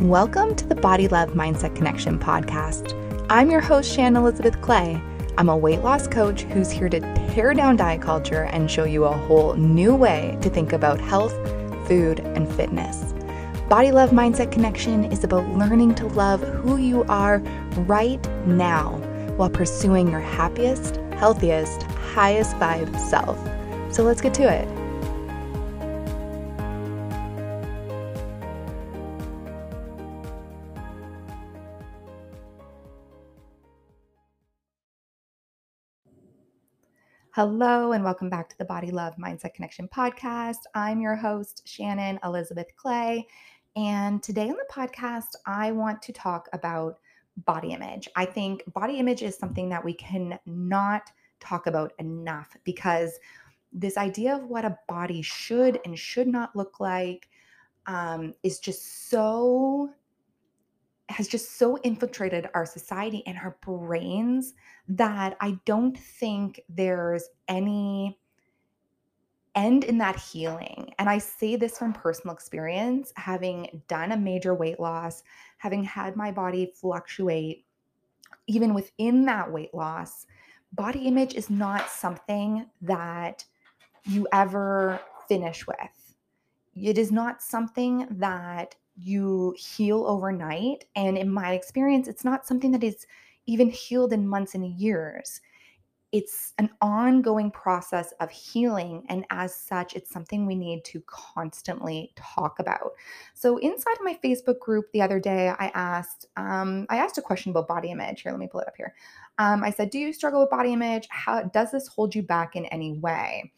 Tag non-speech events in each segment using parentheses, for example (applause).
Welcome to the Body Love Mindset Connection podcast. I'm your host, Shannon Elizabeth Clay. I'm a weight loss coach who's here to tear down diet culture and show you a whole new way to think about health, food, and fitness. Body Love Mindset Connection is about learning to love who you are right now while pursuing your happiest, healthiest, highest vibe self. So let's get to it. Hello, and welcome back to the Body Love Mindset Connection podcast. I'm your host, Shannon Elizabeth Clay. And today on the podcast, I want to talk about body image. I think body image is something that we can not talk about enough because this idea of what a body should and should not look like um, is just so has just so infiltrated our society and our brains that I don't think there's any end in that healing. And I say this from personal experience, having done a major weight loss, having had my body fluctuate, even within that weight loss, body image is not something that you ever finish with. It is not something that you heal overnight. And in my experience, it's not something that is even healed in months and years. It's an ongoing process of healing. And as such, it's something we need to constantly talk about. So inside of my Facebook group the other day, I asked, um, I asked a question about body image. Here, let me pull it up here. Um, I said, Do you struggle with body image? How does this hold you back in any way?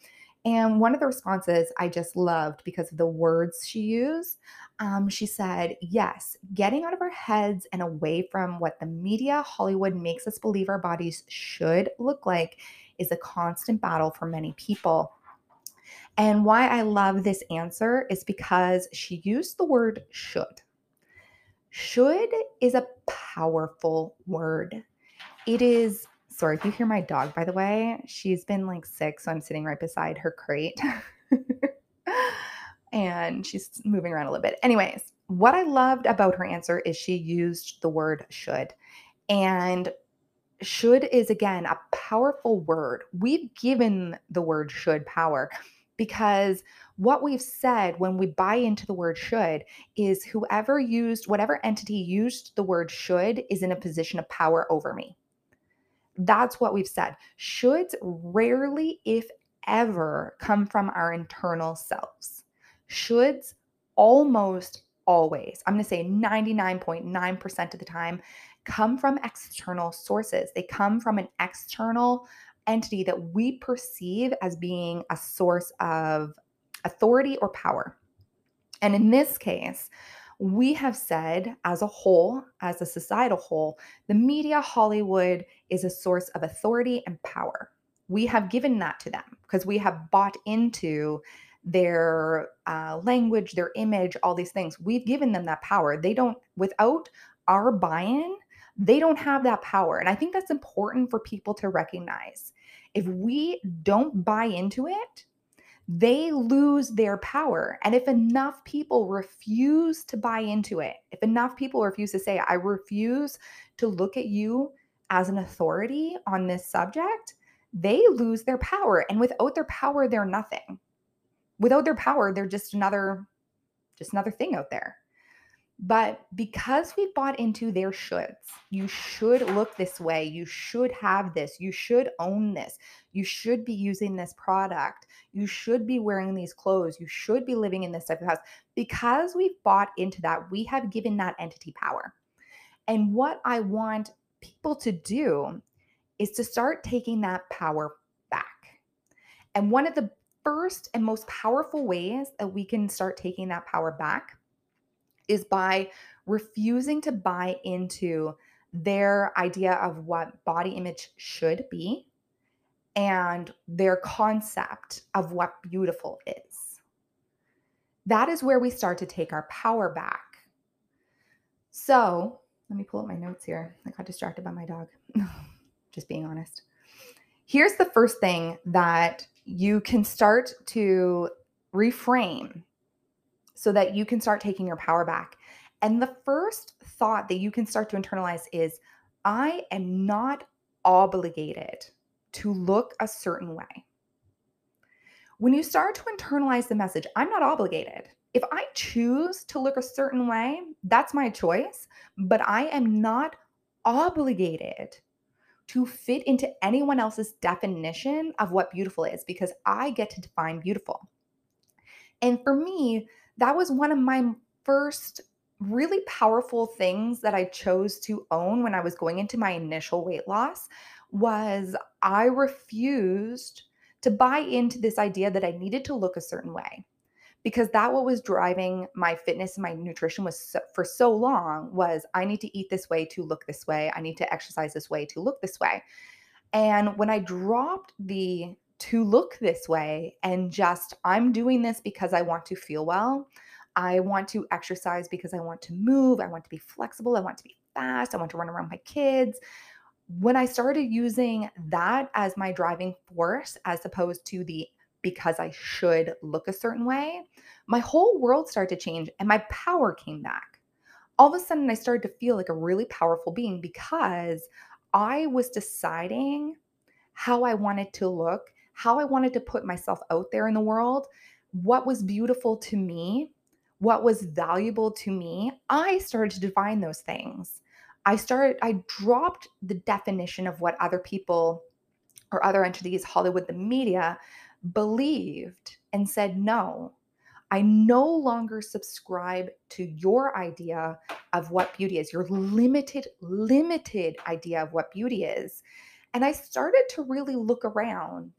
And one of the responses I just loved because of the words she used. Um, she said, Yes, getting out of our heads and away from what the media, Hollywood makes us believe our bodies should look like is a constant battle for many people. And why I love this answer is because she used the word should. Should is a powerful word. It is sorry if you hear my dog, by the way, she's been like sick. So I'm sitting right beside her crate (laughs) and she's moving around a little bit. Anyways, what I loved about her answer is she used the word should. And should is again a powerful word. We've given the word should power because what we've said when we buy into the word should is whoever used, whatever entity used the word should is in a position of power over me. That's what we've said. Shoulds rarely, if ever, come from our internal selves. Shoulds almost always, I'm going to say 99.9% of the time, come from external sources. They come from an external entity that we perceive as being a source of authority or power. And in this case, we have said as a whole, as a societal whole, the media, Hollywood is a source of authority and power. We have given that to them because we have bought into their uh, language, their image, all these things. We've given them that power. They don't, without our buy in, they don't have that power. And I think that's important for people to recognize. If we don't buy into it, they lose their power. And if enough people refuse to buy into it, if enough people refuse to say, I refuse to look at you as an authority on this subject, they lose their power. And without their power, they're nothing. Without their power, they're just another just another thing out there. But because we bought into their shoulds, you should look this way, you should have this, you should own this, you should be using this product, you should be wearing these clothes, you should be living in this type of house. Because we've bought into that, we have given that entity power. And what I want people to do is to start taking that power back. And one of the first and most powerful ways that we can start taking that power back is by refusing to buy into their idea of what body image should be and their concept of what beautiful is. That is where we start to take our power back. So, let me pull up my notes here. I got distracted by my dog. (laughs) Just being honest. Here's the first thing that you can start to reframe so that you can start taking your power back. And the first thought that you can start to internalize is I am not obligated to look a certain way. When you start to internalize the message, I'm not obligated. If I choose to look a certain way, that's my choice, but I am not obligated to fit into anyone else's definition of what beautiful is because I get to define beautiful. And for me, that was one of my first really powerful things that I chose to own when I was going into my initial weight loss was I refused to buy into this idea that I needed to look a certain way because that what was driving my fitness and my nutrition was so, for so long was I need to eat this way to look this way. I need to exercise this way to look this way. And when I dropped the to look this way and just I'm doing this because I want to feel well, I want to exercise because I want to move. I want to be flexible. I want to be fast. I want to run around my kids. When I started using that as my driving force, as opposed to the because I should look a certain way, my whole world started to change and my power came back. All of a sudden, I started to feel like a really powerful being because I was deciding how I wanted to look, how I wanted to put myself out there in the world, what was beautiful to me, what was valuable to me, I started to define those things. I started, I dropped the definition of what other people or other entities, Hollywood, the media, believed and said, no, I no longer subscribe to your idea of what beauty is, your limited, limited idea of what beauty is. And I started to really look around.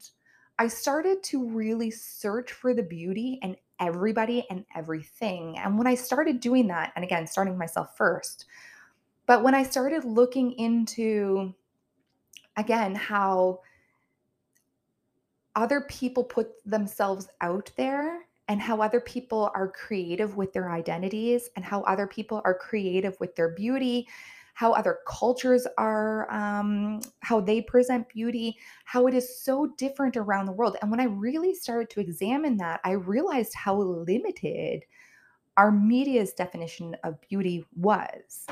I started to really search for the beauty and everybody and everything. And when I started doing that, and again, starting myself first, but when I started looking into, again, how other people put themselves out there and how other people are creative with their identities and how other people are creative with their beauty how other cultures are, um, how they present beauty, how it is so different around the world. And when I really started to examine that, I realized how limited our media's definition of beauty was.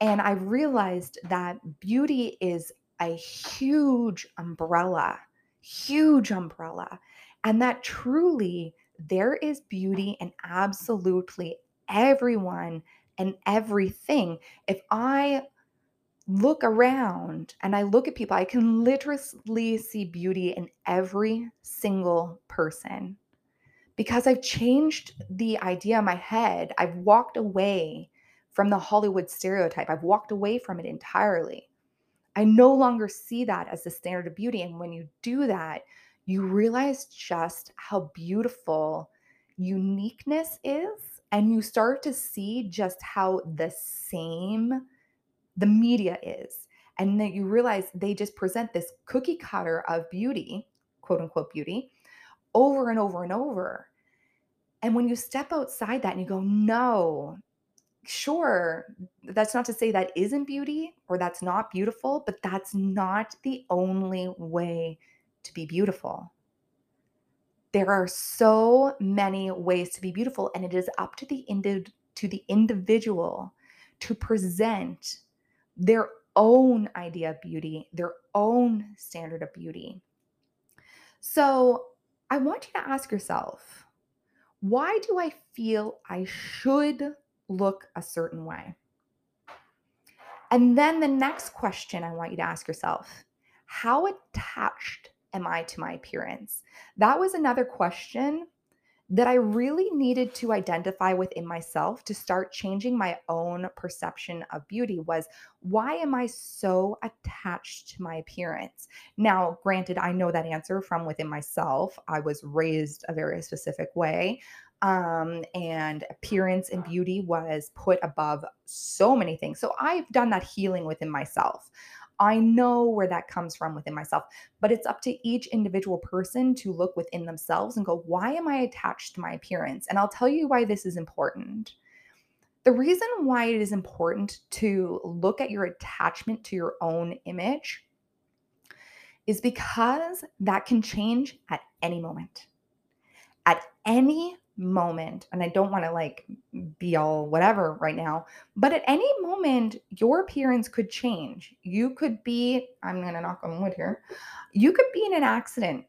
And I realized that beauty is a huge umbrella, huge umbrella, and that truly there is beauty in absolutely everyone and everything. If I look around and I look at people, I can literally see beauty in every single person because I've changed the idea in my head. I've walked away from the Hollywood stereotype, I've walked away from it entirely. I no longer see that as the standard of beauty. And when you do that, you realize just how beautiful uniqueness is and you start to see just how the same the media is and that you realize they just present this cookie cutter of beauty quote unquote beauty over and over and over. And when you step outside that and you go no sure that's not to say that isn't beauty or that's not beautiful but that's not the only way to be beautiful there are so many ways to be beautiful, and it is up to the indi- to the individual to present their own idea of beauty, their own standard of beauty. So, I want you to ask yourself, why do I feel I should look a certain way? And then the next question I want you to ask yourself, how attached am I to my appearance? That was another question that I really needed to identify within myself to start changing my own perception of beauty was why am I so attached to my appearance? Now, granted, I know that answer from within myself. I was raised a very specific way. Um, and appearance and beauty was put above so many things. So I've done that healing within myself. I know where that comes from within myself, but it's up to each individual person to look within themselves and go, why am I attached to my appearance? And I'll tell you why this is important. The reason why it is important to look at your attachment to your own image is because that can change at any moment. At any moment, and I don't want to like be all whatever right now, but at any moment, your appearance could change. You could be, I'm going to knock on wood here, you could be in an accident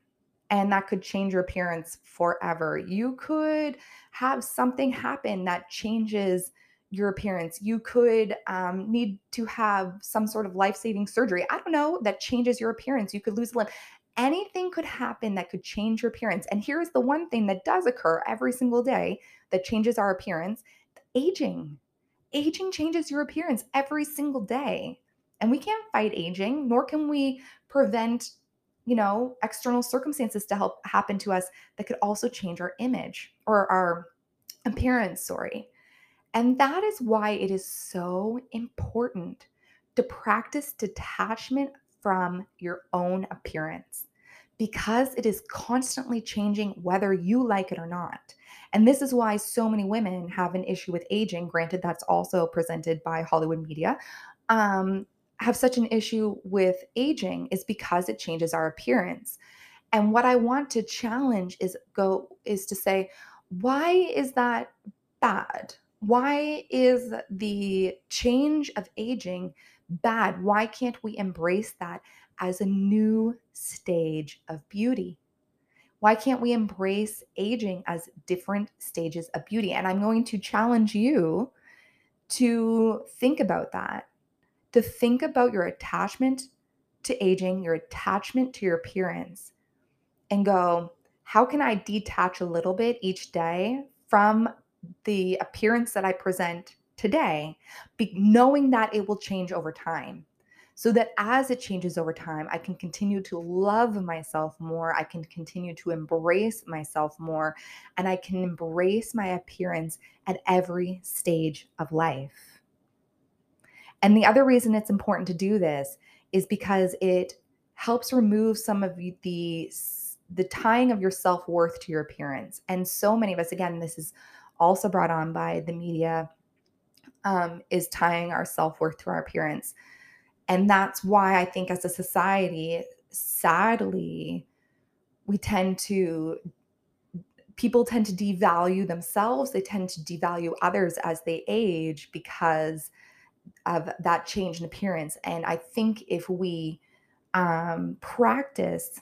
and that could change your appearance forever. You could have something happen that changes your appearance. You could um, need to have some sort of life saving surgery. I don't know, that changes your appearance. You could lose a limb anything could happen that could change your appearance. And here's the one thing that does occur every single day that changes our appearance aging. Aging changes your appearance every single day. And we can't fight aging, nor can we prevent, you know, external circumstances to help happen to us that could also change our image or our appearance, sorry. And that is why it is so important to practice detachment from your own appearance because it is constantly changing whether you like it or not. And this is why so many women have an issue with aging. Granted, that's also presented by Hollywood media. Um, have such an issue with aging is because it changes our appearance. And what I want to challenge is go is to say, why is that bad? Why is the change of aging bad? Why can't we embrace that as a new stage of beauty? Why can't we embrace aging as different stages of beauty? And I'm going to challenge you to think about that, to think about your attachment to aging, your attachment to your appearance, and go, how can I detach a little bit each day from the appearance that I present today, be, knowing that it will change over time? So that as it changes over time, I can continue to love myself more. I can continue to embrace myself more, and I can embrace my appearance at every stage of life. And the other reason it's important to do this is because it helps remove some of the the tying of your self-worth to your appearance. And so many of us again this is also brought on by the media um, is tying our self-worth to our appearance and that's why I think as a society, sadly, we tend to people tend to devalue themselves. They tend to devalue others as they age because of that change in appearance. And i think if we um, practice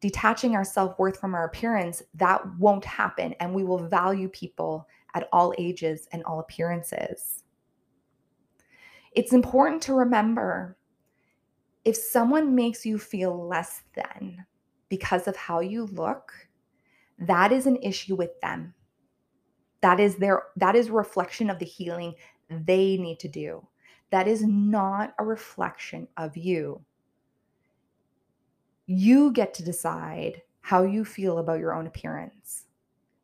detaching our self-worth from our appearance that won't happen. And we will value people at all ages and all appearances it's important to remember if someone makes you feel less than because of how you look, that is an issue with them. That is their that is reflection of the healing they need to do. That is not a reflection of you. You get to decide how you feel about your own appearance.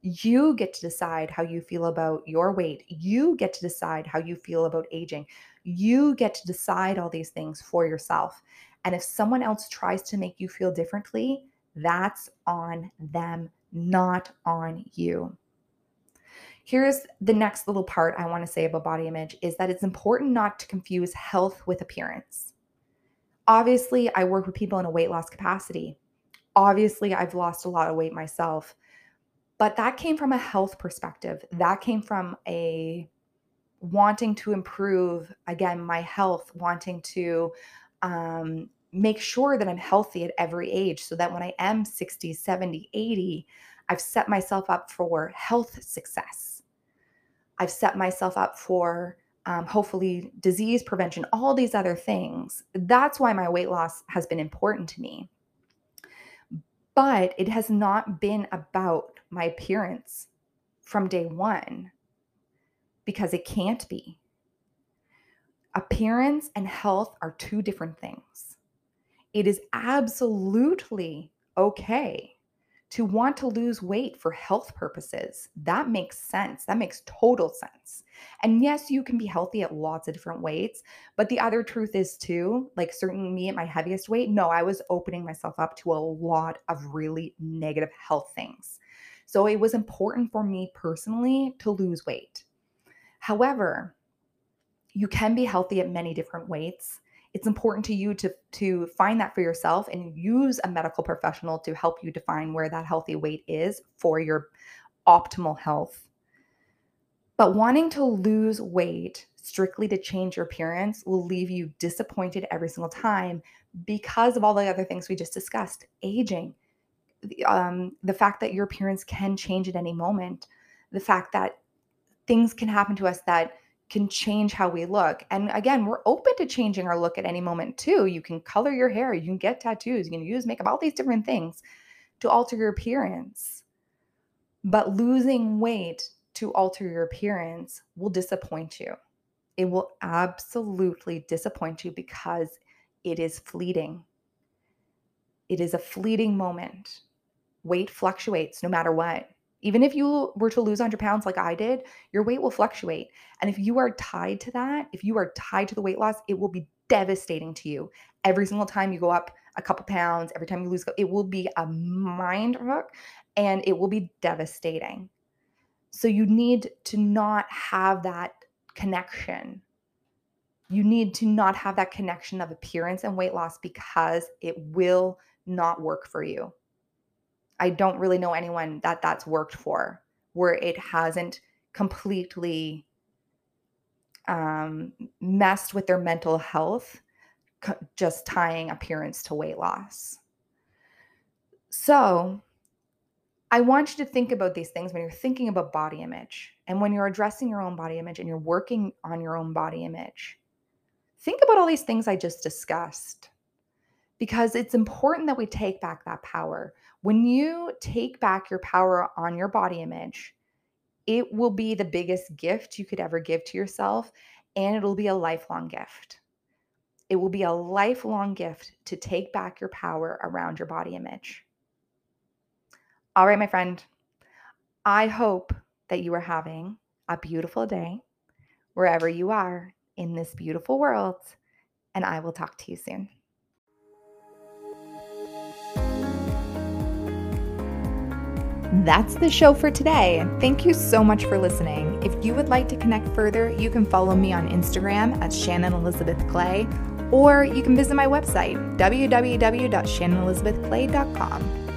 You get to decide how you feel about your weight. You get to decide how you feel about aging. You get to decide all these things for yourself. And if someone else tries to make you feel differently, that's on them, not on you. Here's the next little part I want to say about body image is that it's important not to confuse health with appearance. Obviously, I work with people in a weight loss capacity. Obviously, I've lost a lot of weight myself. But that came from a health perspective. That came from a wanting to improve, again, my health, wanting to um, make sure that I'm healthy at every age so that when I am 60, 70, 80, I've set myself up for health success. I've set myself up for um, hopefully disease prevention, all these other things. That's why my weight loss has been important to me. But it has not been about my appearance from day one because it can't be. Appearance and health are two different things. It is absolutely okay to want to lose weight for health purposes. That makes sense. That makes total sense. And yes, you can be healthy at lots of different weights, but the other truth is too, like certainly me at my heaviest weight, no, I was opening myself up to a lot of really negative health things. So it was important for me personally to lose weight. However, you can be healthy at many different weights. It's important to you to to find that for yourself and use a medical professional to help you define where that healthy weight is for your optimal health. But wanting to lose weight strictly to change your appearance will leave you disappointed every single time because of all the other things we just discussed aging, um, the fact that your appearance can change at any moment, the fact that things can happen to us that can change how we look. And again, we're open to changing our look at any moment too. You can color your hair, you can get tattoos, you can use makeup, all these different things to alter your appearance. But losing weight to alter your appearance will disappoint you. It will absolutely disappoint you because it is fleeting. It is a fleeting moment. Weight fluctuates no matter what. Even if you were to lose 100 pounds like I did, your weight will fluctuate. And if you are tied to that, if you are tied to the weight loss, it will be devastating to you. Every single time you go up a couple pounds, every time you lose, it will be a mind fuck and it will be devastating. So you need to not have that connection. You need to not have that connection of appearance and weight loss because it will not work for you. I don't really know anyone that that's worked for where it hasn't completely um, messed with their mental health, just tying appearance to weight loss. So, I want you to think about these things when you're thinking about body image and when you're addressing your own body image and you're working on your own body image. Think about all these things I just discussed because it's important that we take back that power. When you take back your power on your body image, it will be the biggest gift you could ever give to yourself, and it'll be a lifelong gift. It will be a lifelong gift to take back your power around your body image. All right, my friend, I hope that you are having a beautiful day wherever you are in this beautiful world, and I will talk to you soon. That's the show for today. Thank you so much for listening. If you would like to connect further, you can follow me on Instagram at Shannon Elizabeth Clay, or you can visit my website, www.shannonelizabethclay.com.